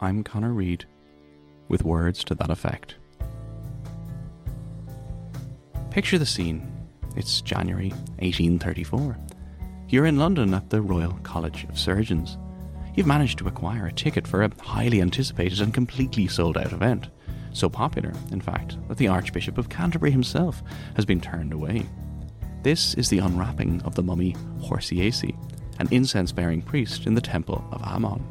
I'm Connor Reid, with words to that effect. Picture the scene. It's January 1834. You're in London at the Royal College of Surgeons. You've managed to acquire a ticket for a highly anticipated and completely sold out event. So popular, in fact, that the Archbishop of Canterbury himself has been turned away. This is the unwrapping of the mummy Horsiasi, an incense bearing priest in the temple of Ammon.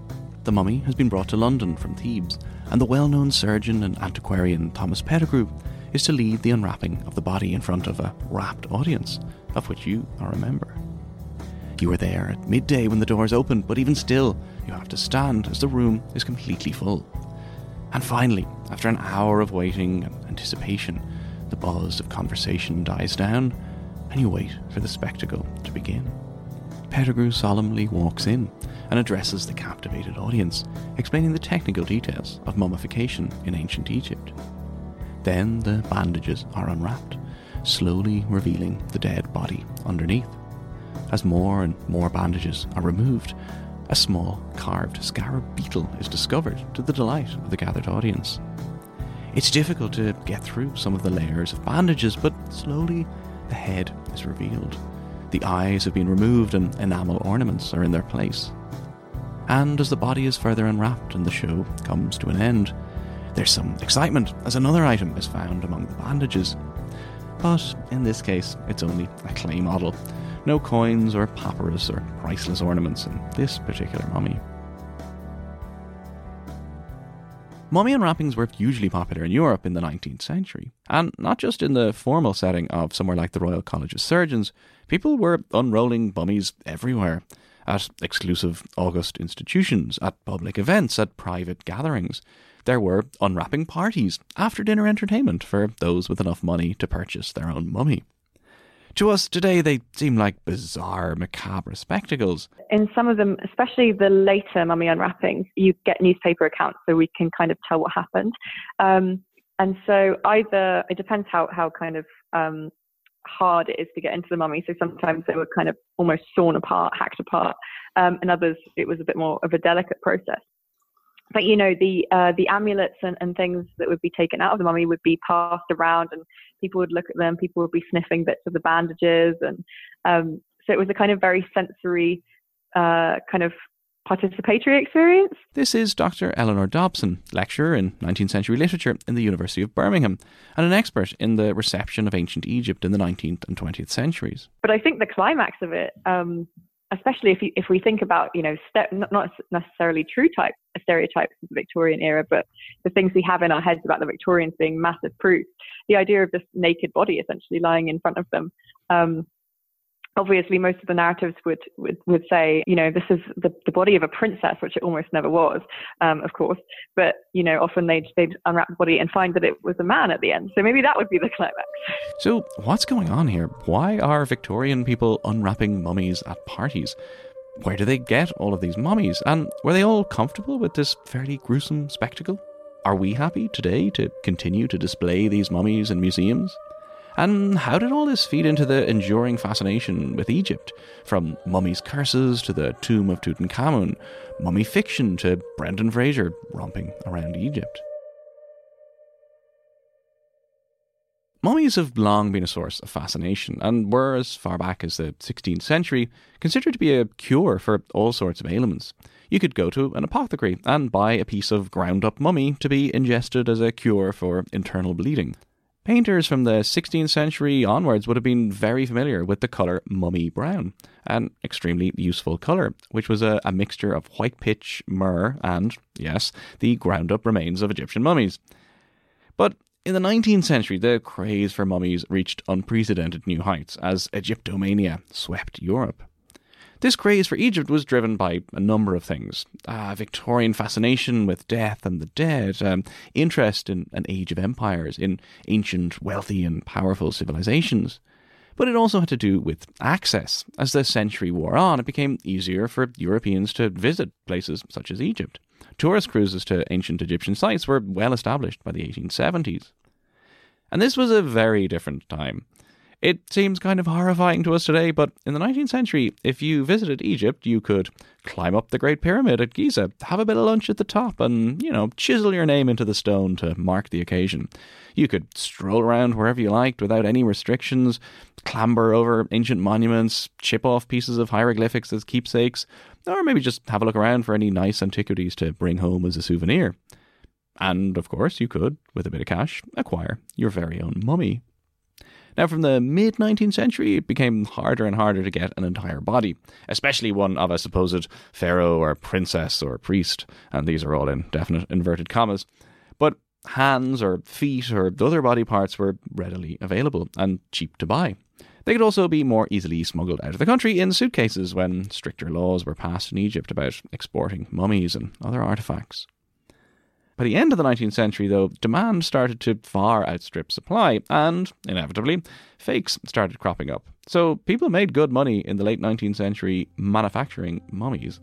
The mummy has been brought to London from Thebes, and the well known surgeon and antiquarian Thomas Pettigrew is to lead the unwrapping of the body in front of a rapt audience, of which you are a member. You are there at midday when the doors open, but even still, you have to stand as the room is completely full. And finally, after an hour of waiting and anticipation, the buzz of conversation dies down, and you wait for the spectacle to begin. Pettigrew solemnly walks in and addresses the captivated audience, explaining the technical details of mummification in ancient Egypt. Then the bandages are unwrapped, slowly revealing the dead body underneath. As more and more bandages are removed, a small carved scarab beetle is discovered to the delight of the gathered audience. It's difficult to get through some of the layers of bandages, but slowly the head is revealed. The eyes have been removed and enamel ornaments are in their place. And as the body is further unwrapped and the show comes to an end, there's some excitement as another item is found among the bandages. But in this case, it's only a clay model. No coins or papyrus or priceless ornaments in this particular mummy. Mummy unwrappings were hugely popular in Europe in the 19th century, and not just in the formal setting of somewhere like the Royal College of Surgeons, people were unrolling mummies everywhere at exclusive august institutions, at public events, at private gatherings. There were unwrapping parties, after dinner entertainment for those with enough money to purchase their own mummy. To us today, they seem like bizarre, macabre spectacles. In some of them, especially the later mummy unwrappings, you get newspaper accounts so we can kind of tell what happened. Um, and so either it depends how how kind of um, hard it is to get into the mummy. So sometimes they were kind of almost sawn apart, hacked apart, um, and others it was a bit more of a delicate process. But you know the uh, the amulets and, and things that would be taken out of the mummy would be passed around, and people would look at them. People would be sniffing bits of the bandages, and um, so it was a kind of very sensory uh, kind of participatory experience. This is Dr. Eleanor Dobson, lecturer in 19th century literature in the University of Birmingham, and an expert in the reception of ancient Egypt in the 19th and 20th centuries. But I think the climax of it, um, especially if you, if we think about you know step, not necessarily true type stereotypes of the Victorian era, but the things we have in our heads about the Victorians being massive proof, the idea of this naked body essentially lying in front of them. Um, obviously most of the narratives would, would, would say, you know, this is the, the body of a princess, which it almost never was, um, of course. But, you know, often they'd, they'd unwrap the body and find that it was a man at the end. So maybe that would be the climax. So what's going on here? Why are Victorian people unwrapping mummies at parties? Where do they get all of these mummies? And were they all comfortable with this fairly gruesome spectacle? Are we happy today to continue to display these mummies in museums? And how did all this feed into the enduring fascination with Egypt? From mummies' curses to the tomb of Tutankhamun, mummy fiction to Brendan Fraser romping around Egypt. Mummies have long been a source of fascination and were, as far back as the 16th century, considered to be a cure for all sorts of ailments. You could go to an apothecary and buy a piece of ground up mummy to be ingested as a cure for internal bleeding. Painters from the 16th century onwards would have been very familiar with the colour mummy brown, an extremely useful colour, which was a, a mixture of white pitch, myrrh, and, yes, the ground up remains of Egyptian mummies. But in the 19th century, the craze for mummies reached unprecedented new heights as Egyptomania swept Europe. This craze for Egypt was driven by a number of things uh, Victorian fascination with death and the dead, um, interest in an age of empires, in ancient, wealthy, and powerful civilizations. But it also had to do with access. As the century wore on, it became easier for Europeans to visit places such as Egypt. Tourist cruises to ancient Egyptian sites were well established by the 1870s. And this was a very different time. It seems kind of horrifying to us today, but in the 19th century, if you visited Egypt, you could climb up the Great Pyramid at Giza, have a bit of lunch at the top, and, you know, chisel your name into the stone to mark the occasion. You could stroll around wherever you liked without any restrictions, clamber over ancient monuments, chip off pieces of hieroglyphics as keepsakes, or maybe just have a look around for any nice antiquities to bring home as a souvenir. And, of course, you could, with a bit of cash, acquire your very own mummy. Now, from the mid 19th century, it became harder and harder to get an entire body, especially one of a supposed pharaoh or princess or priest, and these are all in definite inverted commas. But hands or feet or other body parts were readily available and cheap to buy. They could also be more easily smuggled out of the country in suitcases when stricter laws were passed in Egypt about exporting mummies and other artifacts. By the end of the 19th century, though, demand started to far outstrip supply, and, inevitably, fakes started cropping up. So people made good money in the late 19th century manufacturing mummies.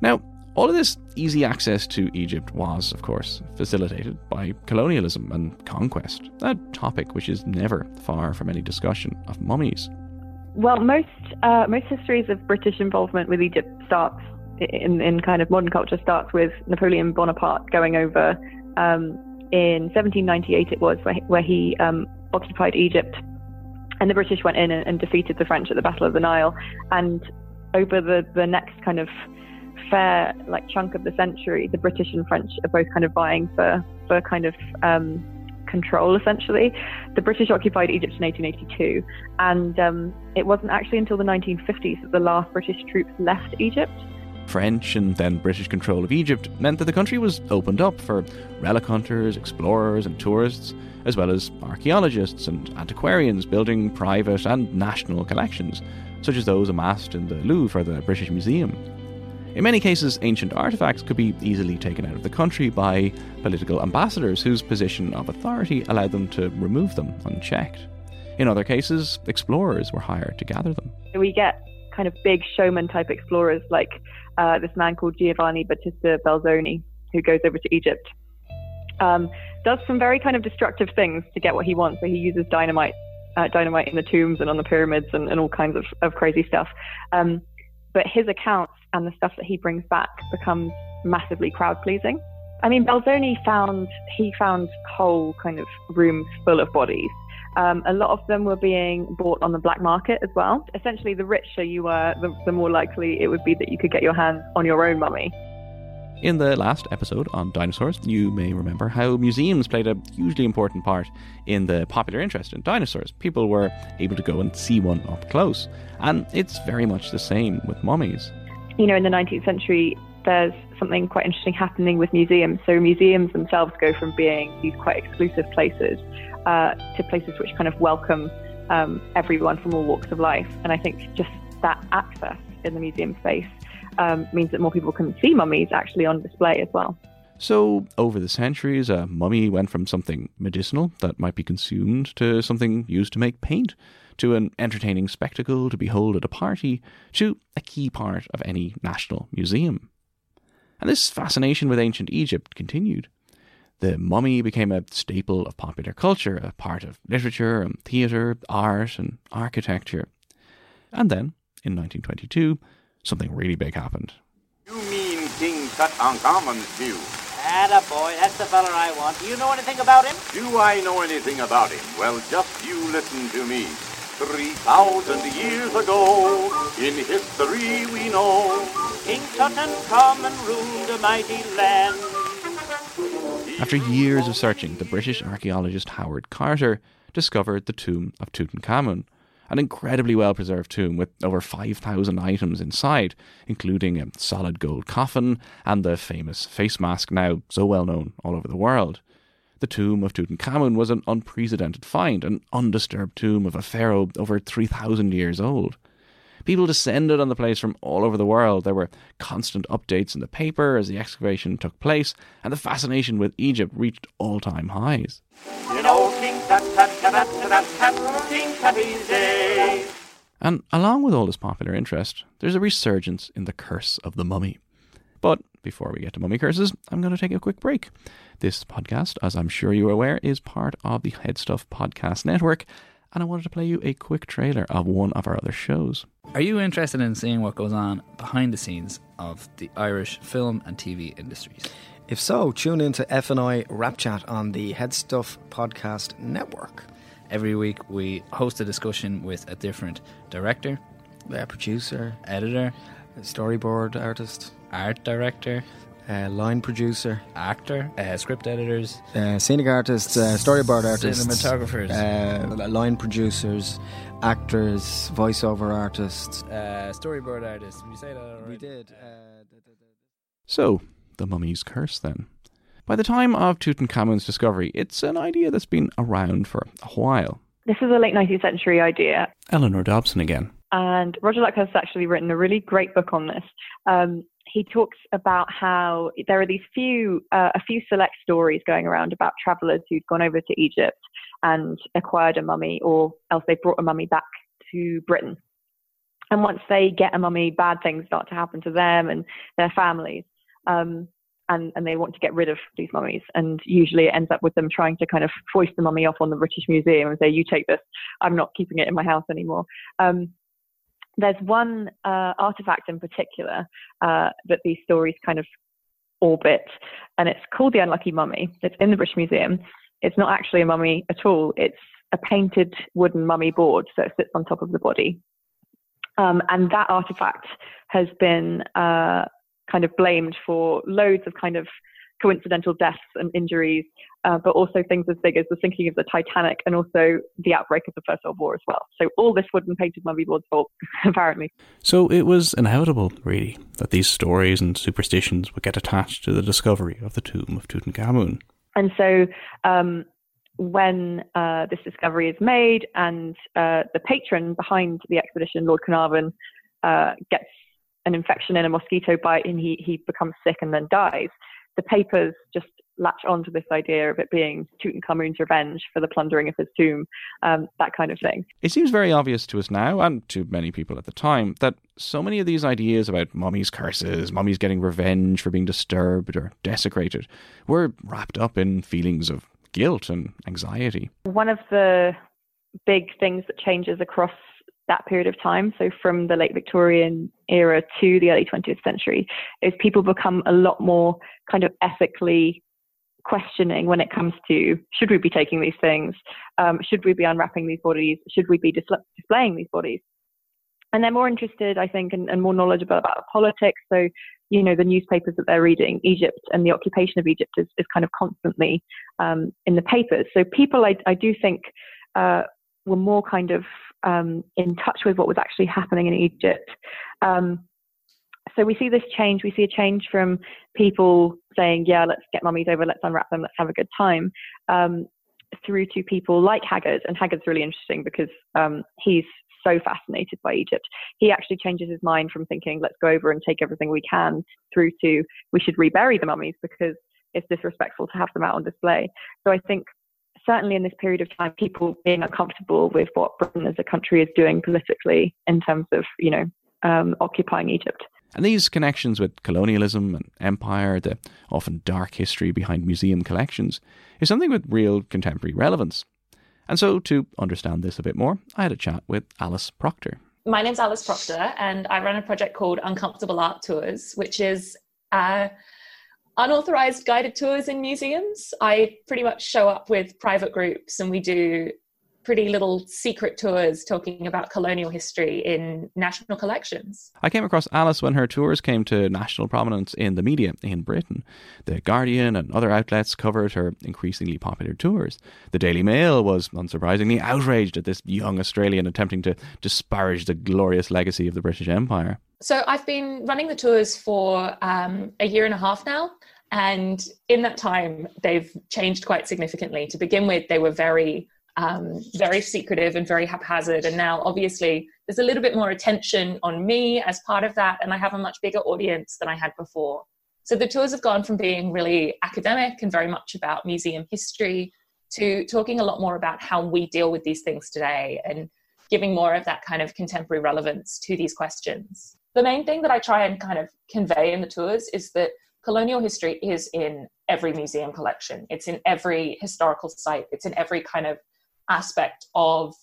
Now, all of this easy access to Egypt was, of course, facilitated by colonialism and conquest, a topic which is never far from any discussion of mummies. Well, most uh, most histories of British involvement with Egypt starts in, in kind of modern culture starts with Napoleon Bonaparte going over um, in 1798 it was where he, where he um, occupied Egypt. And the British went in and, and, defeated the French at the Battle of the Nile. And over the, the next kind of fair like chunk of the century the British and French are both kind of vying for for kind of um, control essentially. The British occupied Egypt in 1882 and um, it wasn't actually until the 1950s that the last British troops left Egypt French and then British control of Egypt meant that the country was opened up for relic hunters, explorers, and tourists, as well as archaeologists and antiquarians building private and national collections, such as those amassed in the Louvre or the British Museum. In many cases, ancient artifacts could be easily taken out of the country by political ambassadors whose position of authority allowed them to remove them unchecked. In other cases, explorers were hired to gather them. We get kind of big showman type explorers like uh, this man called Giovanni Battista Belzoni, who goes over to Egypt. Um, does some very kind of destructive things to get what he wants. So he uses dynamite, uh, dynamite in the tombs and on the pyramids and, and all kinds of, of crazy stuff. Um, but his accounts and the stuff that he brings back becomes massively crowd pleasing. I mean, Belzoni found he found whole kind of rooms full of bodies um, a lot of them were being bought on the black market as well. Essentially, the richer you were, the, the more likely it would be that you could get your hands on your own mummy. In the last episode on dinosaurs, you may remember how museums played a hugely important part in the popular interest in dinosaurs. People were able to go and see one up close. And it's very much the same with mummies. You know, in the 19th century, there's something quite interesting happening with museums. So, museums themselves go from being these quite exclusive places uh, to places which kind of welcome um, everyone from all walks of life. And I think just that access in the museum space um, means that more people can see mummies actually on display as well. So, over the centuries, a mummy went from something medicinal that might be consumed to something used to make paint, to an entertaining spectacle to behold at a party, to a key part of any national museum. And this fascination with ancient Egypt continued. The mummy became a staple of popular culture, a part of literature and theatre, art and architecture. And then, in 1922, something really big happened. You mean King Tutankhamun's view? Atta boy, that's the fella I want. Do you know anything about him? Do I know anything about him? Well, just you listen to me. Three thousand years ago, in history we know, King Tutankhamun ruled a mighty land. After years of searching, the British archaeologist Howard Carter discovered the tomb of Tutankhamun, an incredibly well preserved tomb with over 5,000 items inside, including a solid gold coffin and the famous face mask now so well known all over the world. The tomb of Tutankhamun was an unprecedented find, an undisturbed tomb of a pharaoh over 3,000 years old. People descended on the place from all over the world. There were constant updates in the paper as the excavation took place, and the fascination with Egypt reached all time highs. And along with all this popular interest, there's a resurgence in the curse of the mummy. But before we get to mummy curses, I'm going to take a quick break. This podcast, as I'm sure you're aware, is part of the Headstuff Podcast Network, and I wanted to play you a quick trailer of one of our other shows. Are you interested in seeing what goes on behind the scenes of the Irish film and TV industries? If so, tune in to FNI Rap Chat on the Headstuff Podcast Network. Every week, we host a discussion with a different director, Uh, producer, editor, storyboard artist, art director, uh, line producer, actor, uh, script editors, uh, scenic artists, uh, storyboard artists, cinematographers, uh, line producers, actors, voiceover artists. uh, storyboard artists. Did we say that already? We did. Uh, So, the mummy's curse then. By the time of Tutankhamun's discovery, it's an idea that's been around for a while. This is a late 19th century idea, Eleanor Dobson again. and Roger Luck has actually written a really great book on this. Um, he talks about how there are these few, uh, a few select stories going around about travelers who'd gone over to Egypt and acquired a mummy, or else they brought a mummy back to Britain. And once they get a mummy, bad things start to happen to them and their families. Um, and, and they want to get rid of these mummies. And usually it ends up with them trying to kind of foist the mummy off on the British Museum and say, you take this, I'm not keeping it in my house anymore. Um, there's one uh, artifact in particular uh, that these stories kind of orbit, and it's called the Unlucky Mummy. It's in the British Museum. It's not actually a mummy at all. It's a painted wooden mummy board, so it sits on top of the body. Um, and that artifact has been uh, kind of blamed for loads of kind of coincidental deaths and injuries, uh, but also things as big as the sinking of the Titanic and also the outbreak of the First World War as well. So all this wooden painted mummy board's fault, apparently. So it was inevitable, really, that these stories and superstitions would get attached to the discovery of the tomb of Tutankhamun. And so um, when uh, this discovery is made and uh, the patron behind the expedition, Lord Carnarvon, uh, gets an infection in a mosquito bite and he, he becomes sick and then dies, the papers just latch on to this idea of it being Tutankhamun's revenge for the plundering of his tomb, um, that kind of thing. It seems very obvious to us now, and to many people at the time, that so many of these ideas about mummies' curses, mummies getting revenge for being disturbed or desecrated, were wrapped up in feelings of guilt and anxiety. One of the big things that changes across that period of time, so from the late Victorian era to the early 20th century, is people become a lot more kind of ethically questioning when it comes to should we be taking these things, um, should we be unwrapping these bodies, should we be dis- displaying these bodies. And they're more interested, I think, and, and more knowledgeable about politics. So, you know, the newspapers that they're reading, Egypt and the occupation of Egypt is, is kind of constantly um, in the papers. So people, I, I do think, uh, were more kind of um, in touch with what was actually happening in Egypt. Um, so we see this change. We see a change from people saying, "Yeah, let's get mummies over, let's unwrap them, let's have a good time," um, through to people like Haggard. And Haggard's really interesting because um, he's so fascinated by Egypt. He actually changes his mind from thinking, "Let's go over and take everything we can," through to we should rebury the mummies because it's disrespectful to have them out on display. So I think certainly in this period of time, people being uncomfortable with what Britain as a country is doing politically in terms of, you know, um, occupying Egypt. And these connections with colonialism and empire, the often dark history behind museum collections, is something with real contemporary relevance. And so, to understand this a bit more, I had a chat with Alice Proctor. My name's Alice Proctor, and I run a project called Uncomfortable Art Tours, which is uh, unauthorized guided tours in museums. I pretty much show up with private groups, and we do pretty little secret tours talking about colonial history in national collections. I came across Alice when her tours came to national prominence in the media in Britain. The Guardian and other outlets covered her increasingly popular tours. The Daily Mail was, unsurprisingly, outraged at this young Australian attempting to disparage the glorious legacy of the British Empire. So I've been running the tours for um, a year and a half now. And in that time, they've changed quite significantly. To begin with, they were very um, very secretive and very haphazard. And now, obviously, there's a little bit more attention on me as part of that, and I have a much bigger audience than I had before. So the tours have gone from being really academic and very much about museum history to talking a lot more about how we deal with these things today and giving more of that kind of contemporary relevance to these questions. The main thing that I try and kind of convey in the tours is that colonial history is in every museum collection, it's in every historical site, it's in every kind of aspect of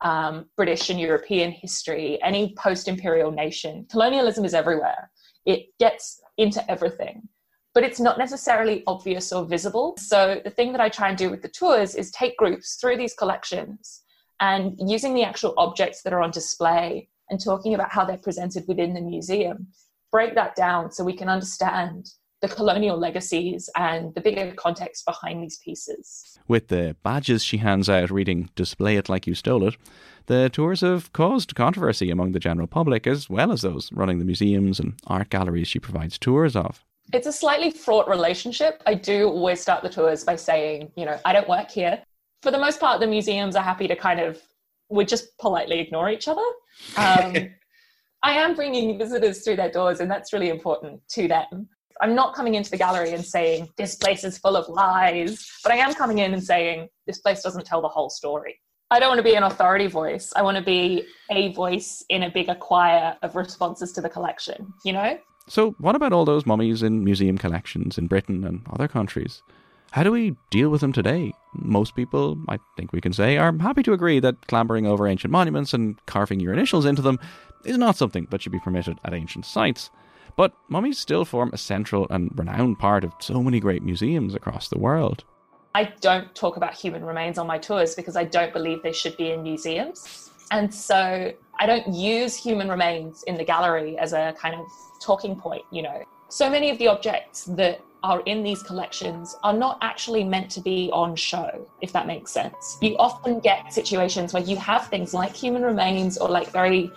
um, British and European history, any post imperial nation, colonialism is everywhere. It gets into everything, but it's not necessarily obvious or visible. So, the thing that I try and do with the tours is take groups through these collections and using the actual objects that are on display and talking about how they're presented within the museum, break that down so we can understand the colonial legacies and the bigger context behind these pieces. With the badges she hands out reading Display It Like You Stole It, the tours have caused controversy among the general public as well as those running the museums and art galleries she provides tours of. It's a slightly fraught relationship. I do always start the tours by saying, you know, I don't work here. For the most part, the museums are happy to kind of, we just politely ignore each other. Um, I am bringing visitors through their doors, and that's really important to them. I'm not coming into the gallery and saying this place is full of lies, but I am coming in and saying this place doesn't tell the whole story. I don't want to be an authority voice. I want to be a voice in a bigger choir of responses to the collection, you know? So, what about all those mummies in museum collections in Britain and other countries? How do we deal with them today? Most people, I think we can say, are happy to agree that clambering over ancient monuments and carving your initials into them is not something that should be permitted at ancient sites. But mummies still form a central and renowned part of so many great museums across the world. I don't talk about human remains on my tours because I don't believe they should be in museums. And so I don't use human remains in the gallery as a kind of talking point, you know. So many of the objects that are in these collections are not actually meant to be on show, if that makes sense. You often get situations where you have things like human remains or like very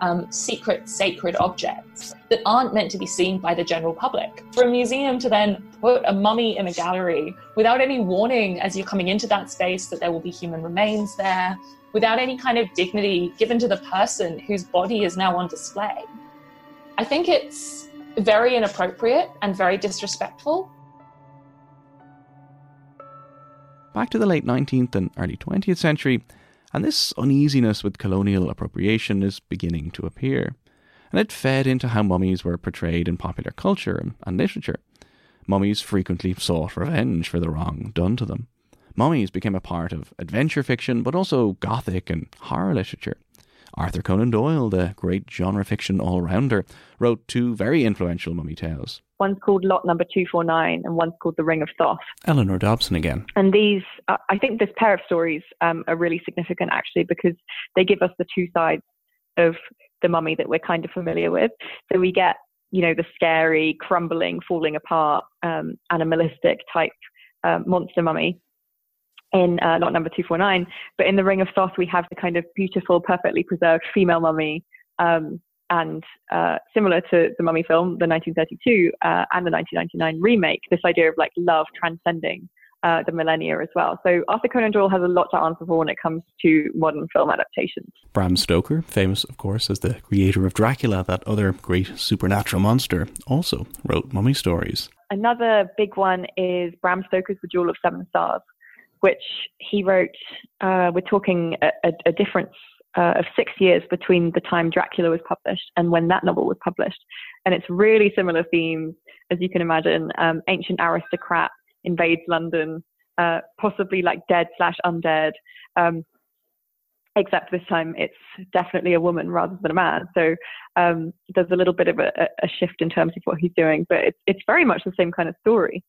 um, secret, sacred objects that aren't meant to be seen by the general public. For a museum to then put a mummy in a gallery without any warning as you're coming into that space that there will be human remains there, without any kind of dignity given to the person whose body is now on display. I think it's very inappropriate and very disrespectful. Back to the late 19th and early 20th century, and this uneasiness with colonial appropriation is beginning to appear. And it fed into how mummies were portrayed in popular culture and literature. Mummies frequently sought revenge for the wrong done to them. Mummies became a part of adventure fiction, but also gothic and horror literature. Arthur Conan Doyle, the great genre fiction all rounder, wrote two very influential mummy tales. One's called Lot Number 249 and one's called The Ring of Thoth. Eleanor Dobson again. And these, uh, I think this pair of stories um, are really significant actually because they give us the two sides of the mummy that we're kind of familiar with. So we get, you know, the scary, crumbling, falling apart, um, animalistic type uh, monster mummy in uh, lot number 249. But in the Ring of Thoth, we have the kind of beautiful, perfectly preserved female mummy. Um, and uh, similar to the Mummy film, the 1932 uh, and the 1999 remake, this idea of like love transcending uh, the millennia as well. So Arthur Conan Doyle has a lot to answer for when it comes to modern film adaptations. Bram Stoker, famous of course as the creator of Dracula, that other great supernatural monster, also wrote mummy stories. Another big one is Bram Stoker's The Jewel of Seven Stars, which he wrote. Uh, we're talking a, a, a difference uh, of six years between the time Dracula was published and when that novel was published. And it's really similar themes, as you can imagine. Um, ancient aristocrat invades London, uh, possibly like dead slash undead. Um, except this time it's definitely a woman rather than a man. So um, there's a little bit of a, a, shift in terms of what he's doing, but it's, it's very much the same kind of story.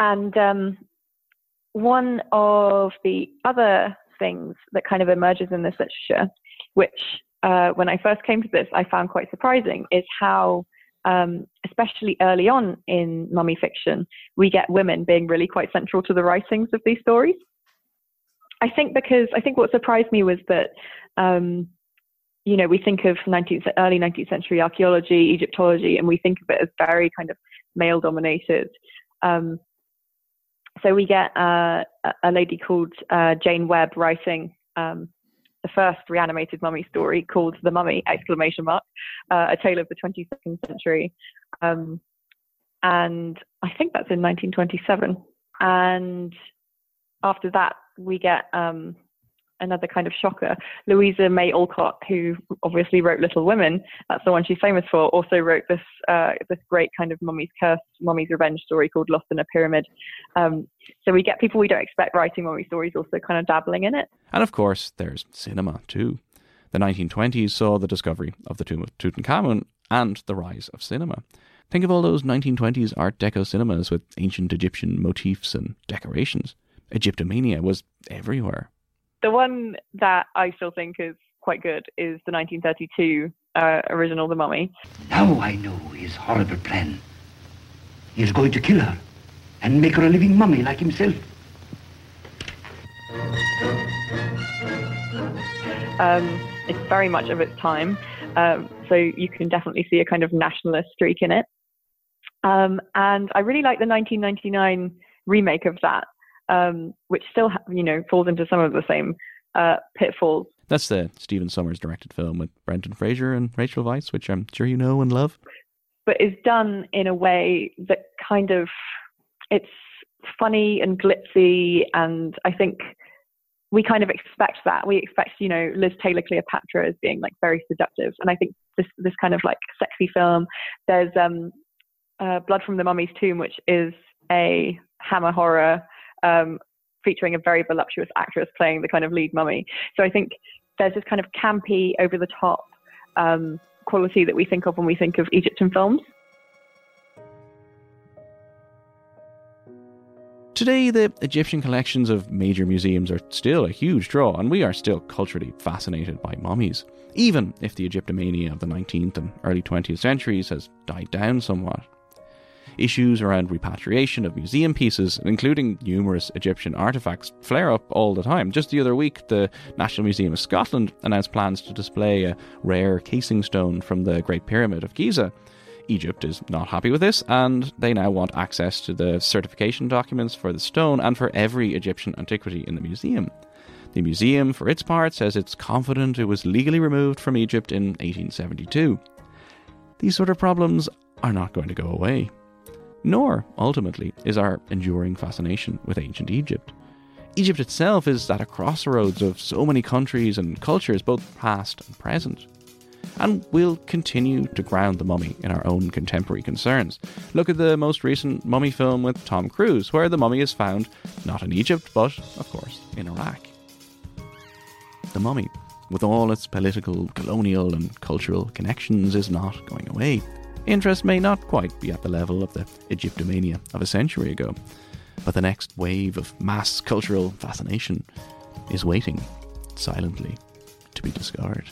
And um, one of the other things that kind of emerges in this literature, which uh, when I first came to this, I found quite surprising, is how, um, especially early on in mummy fiction, we get women being really quite central to the writings of these stories. I think because I think what surprised me was that, um, you know, we think of 19th, early 19th century archaeology, Egyptology, and we think of it as very kind of male dominated. Um, so we get uh, a lady called uh, Jane Webb writing um, the first reanimated mummy story called The Mummy! Exclamation mark, uh, a tale of the 22nd century, um, and I think that's in 1927. And after that, we get um, another kind of shocker. Louisa May Alcott, who obviously wrote Little Women, that's the one she's famous for, also wrote this uh, this great kind of mummy's curse, mummy's revenge story called Lost in a Pyramid. Um, so we get people we don't expect writing mummy stories also kind of dabbling in it. And of course, there's cinema too. The 1920s saw the discovery of the tomb of Tutankhamun and the rise of cinema. Think of all those 1920s Art Deco cinemas with ancient Egyptian motifs and decorations. Egyptomania was everywhere. The one that I still think is quite good is the 1932 uh, original The Mummy. Now I know his horrible plan. He is going to kill her and make her a living mummy like himself. Um, it's very much of its time, um, so you can definitely see a kind of nationalist streak in it. Um, and I really like the 1999 remake of that, um, which still, you know, falls into some of the same uh, pitfalls. That's the Stephen Sommers directed film with Brendan Fraser and Rachel Weisz, which I'm sure you know and love. But is done in a way that kind of it's funny and glitzy, and I think we kind of expect that. We expect, you know, Liz Taylor Cleopatra as being like very seductive, and I think this this kind of like sexy film. There's um, uh, Blood from the Mummy's Tomb, which is a Hammer horror um, featuring a very voluptuous actress playing the kind of lead mummy. So I think there's this kind of campy, over the top um, quality that we think of when we think of Egyptian films. Today, the Egyptian collections of major museums are still a huge draw, and we are still culturally fascinated by mummies, even if the Egyptomania of the 19th and early 20th centuries has died down somewhat. Issues around repatriation of museum pieces, including numerous Egyptian artifacts, flare up all the time. Just the other week, the National Museum of Scotland announced plans to display a rare casing stone from the Great Pyramid of Giza. Egypt is not happy with this, and they now want access to the certification documents for the stone and for every Egyptian antiquity in the museum. The museum, for its part, says it's confident it was legally removed from Egypt in 1872. These sort of problems are not going to go away. Nor, ultimately, is our enduring fascination with ancient Egypt. Egypt itself is at a crossroads of so many countries and cultures, both past and present and we'll continue to ground the mummy in our own contemporary concerns. Look at the most recent mummy film with Tom Cruise, where the mummy is found not in Egypt, but, of course, in Iraq. The mummy, with all its political, colonial, and cultural connections, is not going away. Interest may not quite be at the level of the Egyptomania of a century ago, but the next wave of mass cultural fascination is waiting silently to be discovered.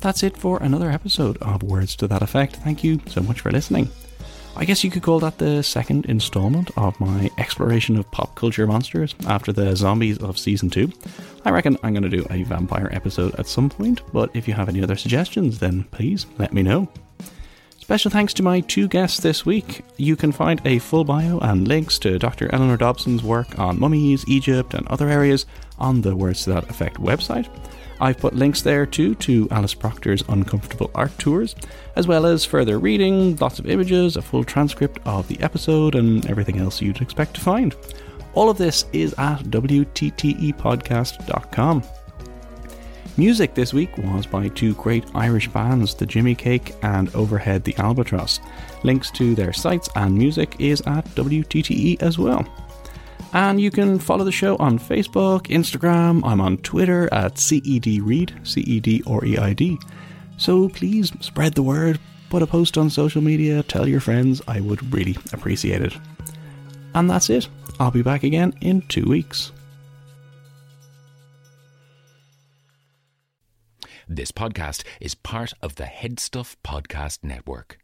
That's it for another episode of Words to That Effect. Thank you so much for listening. I guess you could call that the second installment of my exploration of pop culture monsters after the zombies of season 2. I reckon I'm going to do a vampire episode at some point, but if you have any other suggestions, then please let me know. Special thanks to my two guests this week. You can find a full bio and links to Dr. Eleanor Dobson's work on mummies, Egypt, and other areas on the Words to That Effect website. I've put links there too to Alice Proctor's Uncomfortable Art Tours, as well as further reading, lots of images, a full transcript of the episode, and everything else you'd expect to find. All of this is at WTTEpodcast.com. Music this week was by two great Irish bands, the Jimmy Cake and Overhead the Albatross. Links to their sites and music is at WTTE as well. And you can follow the show on Facebook, Instagram. I'm on Twitter at CEDReid, C E D or E I D. So please spread the word, put a post on social media, tell your friends. I would really appreciate it. And that's it. I'll be back again in two weeks. This podcast is part of the Headstuff Podcast Network.